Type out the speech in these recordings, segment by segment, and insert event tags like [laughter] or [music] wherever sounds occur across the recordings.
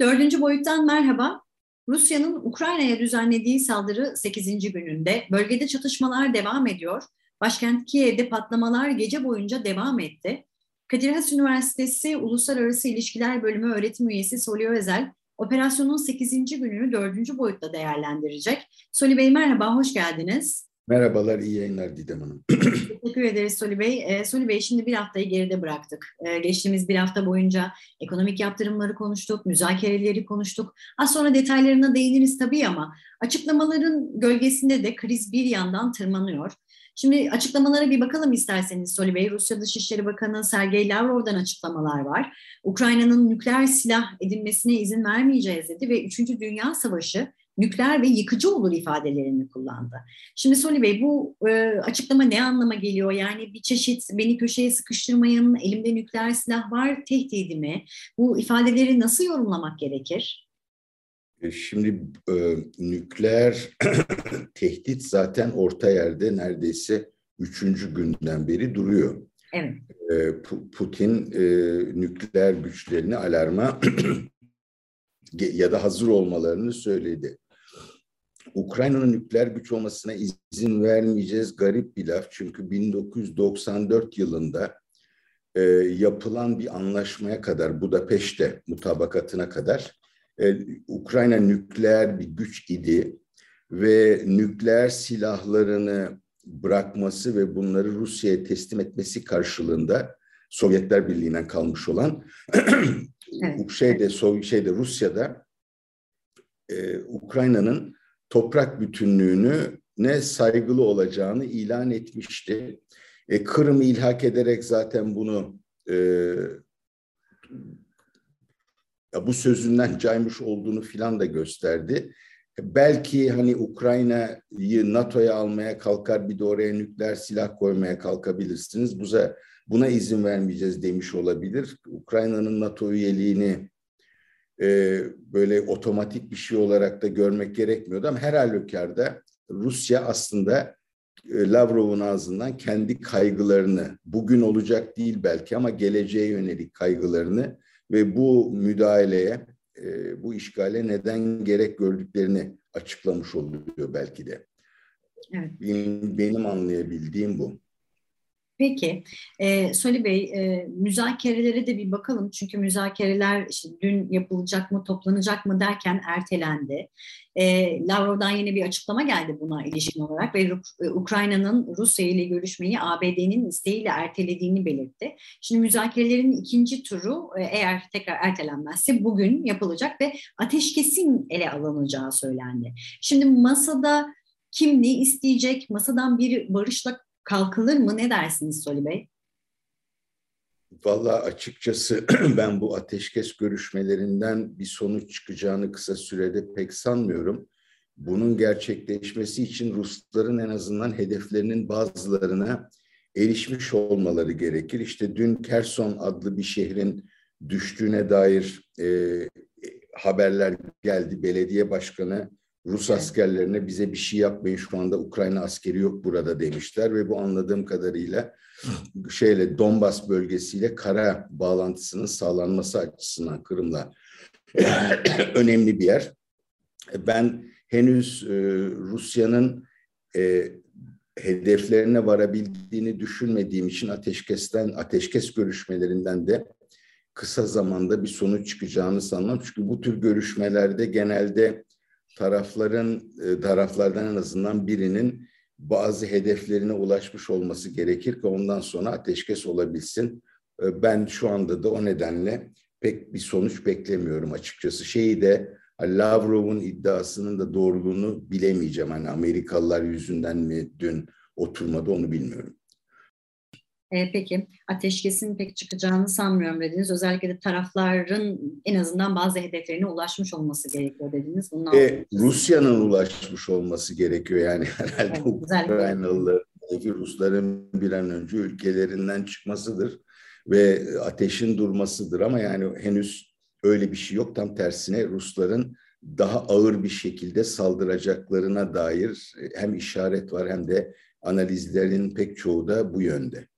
Dördüncü boyuttan merhaba. Rusya'nın Ukrayna'ya düzenlediği saldırı 8. gününde bölgede çatışmalar devam ediyor. Başkent Kiev'de patlamalar gece boyunca devam etti. Kadir Has Üniversitesi Uluslararası İlişkiler Bölümü öğretim üyesi Soli Özel, operasyonun 8. gününü 4. boyutta değerlendirecek. Soli Bey merhaba, hoş geldiniz. Merhabalar, iyi yayınlar Didem Hanım. [clears throat] Teşekkür ederiz Soli Bey. E, Soli Bey şimdi bir haftayı geride bıraktık. E, geçtiğimiz bir hafta boyunca ekonomik yaptırımları konuştuk, müzakereleri konuştuk. Az sonra detaylarına değiniriz tabii ama açıklamaların gölgesinde de kriz bir yandan tırmanıyor. Şimdi açıklamalara bir bakalım isterseniz Soli Bey. Rusya Dışişleri Bakanı Sergey Lavrov'dan açıklamalar var. Ukrayna'nın nükleer silah edinmesine izin vermeyeceğiz dedi ve 3. Dünya Savaşı nükleer ve yıkıcı olur ifadelerini kullandı. Şimdi Soli Bey bu e, açıklama ne anlama geliyor? Yani bir çeşit beni köşeye sıkıştırmayın, elimde nükleer silah var tehdidi mi? Bu ifadeleri nasıl yorumlamak gerekir? E, şimdi e, nükleer [clears throat] tehdit zaten orta yerde neredeyse üçüncü günden beri duruyor. Evet. E, Putin e, nükleer güçlerini alarma [clears throat] ya da hazır olmalarını söyledi. Ukrayna'nın nükleer güç olmasına izin vermeyeceğiz garip bir laf. Çünkü 1994 yılında e, yapılan bir anlaşmaya kadar Budapeşte mutabakatına kadar e, Ukrayna nükleer bir güç idi ve nükleer silahlarını bırakması ve bunları Rusya'ya teslim etmesi karşılığında Sovyetler Birliği'nden kalmış olan evet. [clears throat] şeyde şeyde Rusya'da e, Ukrayna'nın toprak bütünlüğünü ne saygılı olacağını ilan etmişti. E, Kırım'ı ilhak ederek zaten bunu e, ya bu sözünden caymış olduğunu filan da gösterdi. Belki hani Ukrayna'yı NATO'ya almaya kalkar bir de oraya nükleer silah koymaya kalkabilirsiniz. Buna, buna izin vermeyeceğiz demiş olabilir. Ukrayna'nın NATO üyeliğini e, böyle otomatik bir şey olarak da görmek gerekmiyordu ama her halükarda Rusya aslında e, Lavrov'un ağzından kendi kaygılarını, bugün olacak değil belki ama geleceğe yönelik kaygılarını ve bu müdahaleye, e, bu işgale neden gerek gördüklerini açıklamış oluyor belki de. Evet. Benim, benim anlayabildiğim bu. Peki, e, Soli Bey, e, müzakerelere de bir bakalım. Çünkü müzakereler işte dün yapılacak mı, toplanacak mı derken ertelendi. E, Lavrov'dan yine bir açıklama geldi buna ilişkin olarak ve e, Ukrayna'nın Rusya ile görüşmeyi ABD'nin isteğiyle ertelediğini belirtti. Şimdi müzakerelerin ikinci turu e, eğer tekrar ertelenmezse bugün yapılacak ve ateşkesin ele alınacağı söylendi. Şimdi masada kim ne isteyecek, masadan bir barışla kalkılır mı? Ne dersiniz Soli Bey? Vallahi açıkçası [clears throat] ben bu ateşkes görüşmelerinden bir sonuç çıkacağını kısa sürede pek sanmıyorum. Bunun gerçekleşmesi için Rusların en azından hedeflerinin bazılarına erişmiş olmaları gerekir. İşte dün Kerson adlı bir şehrin düştüğüne dair e, haberler geldi. Belediye başkanı Rus askerlerine bize bir şey yapmayın şu anda Ukrayna askeri yok burada demişler ve bu anladığım kadarıyla şeyle Donbas bölgesiyle kara bağlantısının sağlanması açısından Kırım'la [coughs] önemli bir yer. Ben henüz e, Rusya'nın e, hedeflerine varabildiğini düşünmediğim için ateşkesten ateşkes görüşmelerinden de kısa zamanda bir sonuç çıkacağını sanmam. Çünkü bu tür görüşmelerde genelde tarafların e, taraflardan en azından birinin bazı hedeflerine ulaşmış olması gerekir ki ondan sonra ateşkes olabilsin. E, ben şu anda da o nedenle pek bir sonuç beklemiyorum açıkçası. Şeyi de Lavrov'un iddiasının da doğruluğunu bilemeyeceğim. Hani Amerikalılar yüzünden mi dün oturmadı onu bilmiyorum. E, peki ateşkesin pek çıkacağını sanmıyorum dediniz. Özellikle de tarafların en azından bazı hedeflerine ulaşmış olması gerekiyor dediniz. Bunun e, Rusya'nın ulaşmış olması gerekiyor yani [laughs] herhalde evet, Ukraynalıların Rusların bir an önce ülkelerinden çıkmasıdır ve ateşin durmasıdır ama yani henüz öyle bir şey yok. Tam tersine Rusların daha ağır bir şekilde saldıracaklarına dair hem işaret var hem de analizlerin pek çoğu da bu yönde.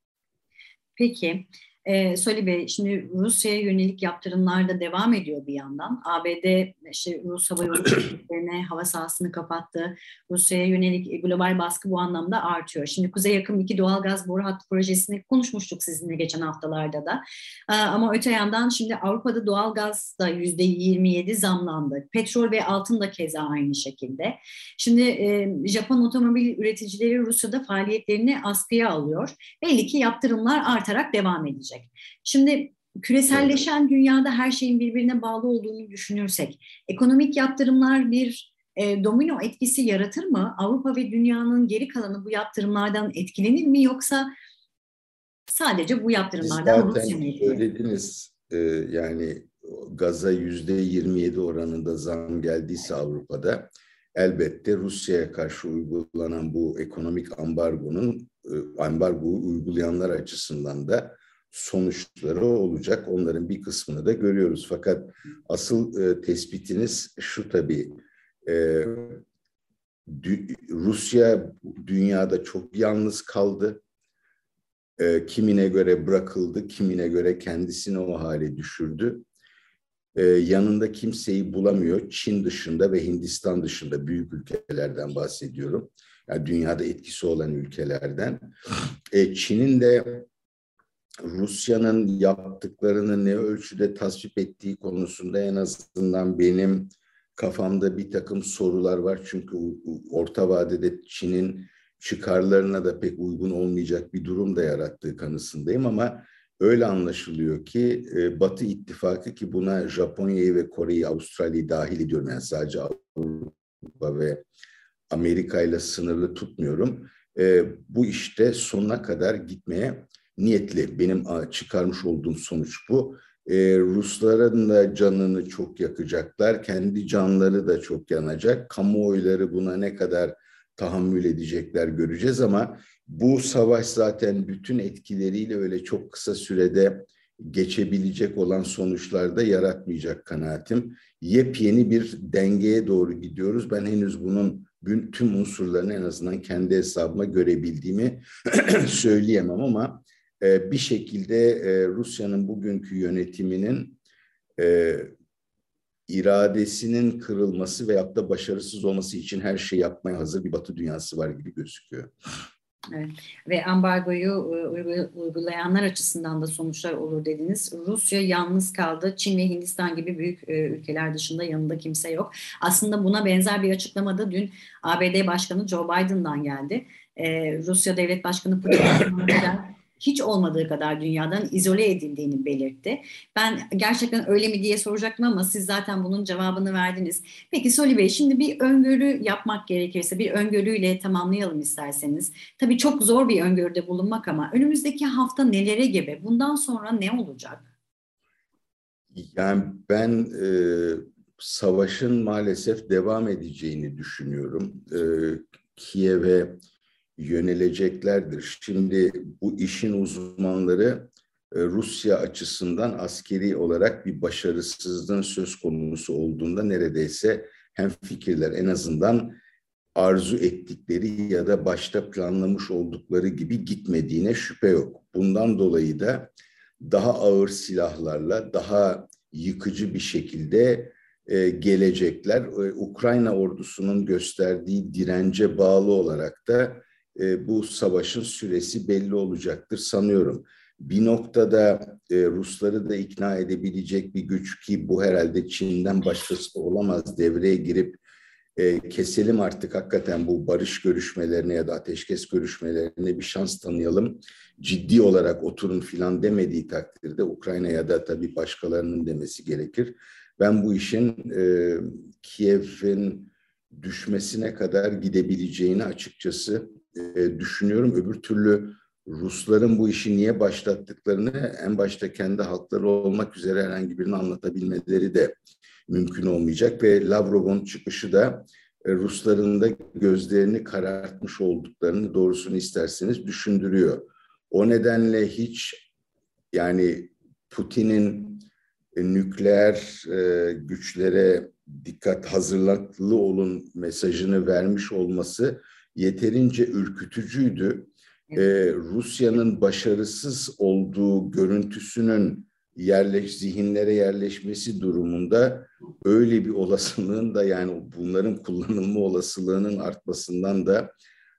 Peki, E, Soli Bey, şimdi Rusya'ya yönelik yaptırımlar da devam ediyor bir yandan. ABD işte Rus hava yolcularına [clears throat] hava sahasını kapattı. Rusya'ya yönelik global baskı bu anlamda artıyor. Şimdi Kuzey Yakın iki doğalgaz boru hattı projesini konuşmuştuk sizinle geçen haftalarda da. E, ama öte yandan şimdi Avrupa'da doğalgaz da yüzde 27 zamlandı. Petrol ve altın da keza aynı şekilde. Şimdi e, Japon otomobil üreticileri Rusya'da faaliyetlerini askıya alıyor. Belli ki yaptırımlar artarak devam edecek. Şimdi küreselleşen dünyada her şeyin birbirine bağlı olduğunu düşünürsek, ekonomik yaptırımlar bir e, domino etkisi yaratır mı? Avrupa ve dünyanın geri kalanı bu yaptırımlardan etkilenir mi? Yoksa sadece bu yaptırımlardan Rusya mı söylediniz e, yani gaza yüzde 27 oranında zam geldiyse Avrupa'da elbette Rusya'ya karşı uygulanan bu ekonomik ambargonun e, ambargoyu uygulayanlar açısından da sonuçları olacak. Onların bir kısmını da görüyoruz. Fakat asıl e, tespitiniz şu tabii. E, Rusya dünyada çok yalnız kaldı. E, kimine göre bırakıldı, kimine göre kendisini o hale düşürdü e, yanında kimseyi bulamıyor. Çin dışında ve Hindistan dışında büyük ülkelerden bahsediyorum. Yani dünyada etkisi olan ülkelerden. E, Çin'in de Rusya'nın yaptıklarını ne ölçüde tasvip ettiği konusunda en azından benim kafamda bir takım sorular var. Çünkü orta vadede Çin'in çıkarlarına da pek uygun olmayacak bir durum da yarattığı kanısındayım ama öyle anlaşılıyor ki e, Batı ittifakı ki buna Japonya'yı ve Kore'yi, Avustralya'yı dahil ediyorum. Yani sadece Avrupa ve Amerika ile sınırlı tutmuyorum. E, bu işte sonuna kadar gitmeye niyetli. Benim çıkarmış olduğum sonuç bu. E, Rusların da canını çok yakacaklar. Kendi canları da çok yanacak. Kamuoyları buna ne kadar tahammül edecekler göreceğiz ama bu savaş zaten bütün etkileriyle öyle çok kısa sürede geçebilecek olan sonuçlar da yaratmayacak kanaatim. Yepyeni bir dengeye doğru gidiyoruz. Ben henüz bunun tüm unsurlarını en azından kendi hesabıma görebildiğimi [clears throat] söyleyemem ama e, bir şekilde e, Rusya'nın bugünkü yönetiminin e, iradesinin kırılması veyahut da başarısız olması için her şeyi yapmaya hazır bir Batı dünyası var gibi gözüküyor. Evet. Ve ambargoyu uygulayanlar açısından da sonuçlar olur dediniz. Rusya yalnız kaldı. Çin ve Hindistan gibi büyük ülkeler dışında yanında kimse yok. Aslında buna benzer bir açıklamada dün ABD Başkanı Joe Biden'dan geldi. Rusya Devlet Başkanı Putin [coughs] hiç olmadığı kadar dünyadan izole edildiğini belirtti. Ben gerçekten öyle mi diye soracaktım ama siz zaten bunun cevabını verdiniz. Peki Soli Bey şimdi bir öngörü yapmak gerekirse bir öngörüyle tamamlayalım isterseniz. Tabii çok zor bir öngörüde bulunmak ama önümüzdeki hafta nelere gebe? Bundan sonra ne olacak? Yani ben e, savaşın maalesef devam edeceğini düşünüyorum. E, Kiev'e yöneleceklerdir. Şimdi bu işin uzmanları e, Rusya açısından askeri olarak bir başarısızlığın söz konusu olduğunda neredeyse hem fikirler en azından arzu ettikleri ya da başta planlamış oldukları gibi gitmediğine şüphe yok. Bundan dolayı da daha ağır silahlarla daha yıkıcı bir şekilde e, gelecekler. E, Ukrayna ordusunun gösterdiği dirence bağlı olarak da e, bu savaşın süresi belli olacaktır sanıyorum. Bir noktada e, Rusları da ikna edebilecek bir güç ki bu herhalde Çin'den başkası olamaz devreye girip e, keselim artık hakikaten bu barış görüşmelerine ya da ateşkes görüşmelerine bir şans tanıyalım. Ciddi olarak oturun filan demediği takdirde Ukrayna ya da tabii başkalarının demesi gerekir. Ben bu işin e, Kiev'in düşmesine kadar gidebileceğini açıkçası e, düşünüyorum. Öbür türlü Rusların bu işi niye başlattıklarını en başta kendi halkları olmak üzere herhangi birini anlatabilmeleri de mümkün olmayacak ve Lavrov'un çıkışı da e, Rusların da gözlerini karartmış olduklarını doğrusunu isterseniz düşündürüyor. O nedenle hiç yani Putin'in nükleer e, güçlere dikkat hazırlıklı olun mesajını vermiş olması yeterince ürkütücüydü. e, Rusya'nın başarısız olduğu görüntüsünün yerleş zihinlere yerleşmesi durumunda öyle bir olasılığın da yani bunların kullanılma olasılığının artmasından da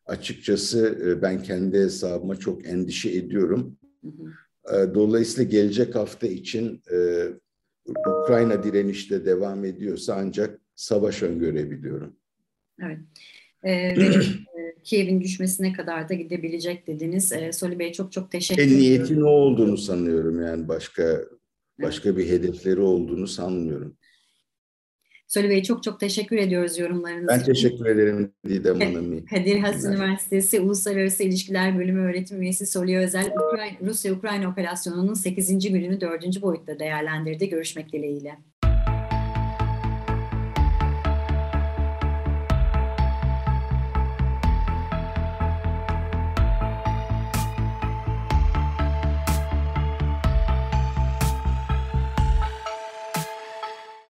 açıkçası e, ben kendi hesabıma çok endişe ediyorum. E, dolayısıyla gelecek hafta için e, Ukrayna direnişte devam ediyorsa ancak savaş öngörebiliyorum. Evet. Ee, ve Kiev'in düşmesine kadar da gidebilecek dediniz. Ee, Soli Bey çok çok teşekkür ederim. Niyetin o olduğunu sanıyorum yani başka başka evet. bir hedefleri olduğunu sanmıyorum. Soli Bey çok çok teşekkür ediyoruz yorumlarınız Ben teşekkür ederim Didem Hanım. Kadir Has Üniversitesi Uluslararası İlişkiler Bölümü öğretim üyesi Soli Özel, Ukrayna, Rusya-Ukrayna operasyonunun 8. gününü 4. boyutta değerlendirdi. Görüşmek dileğiyle.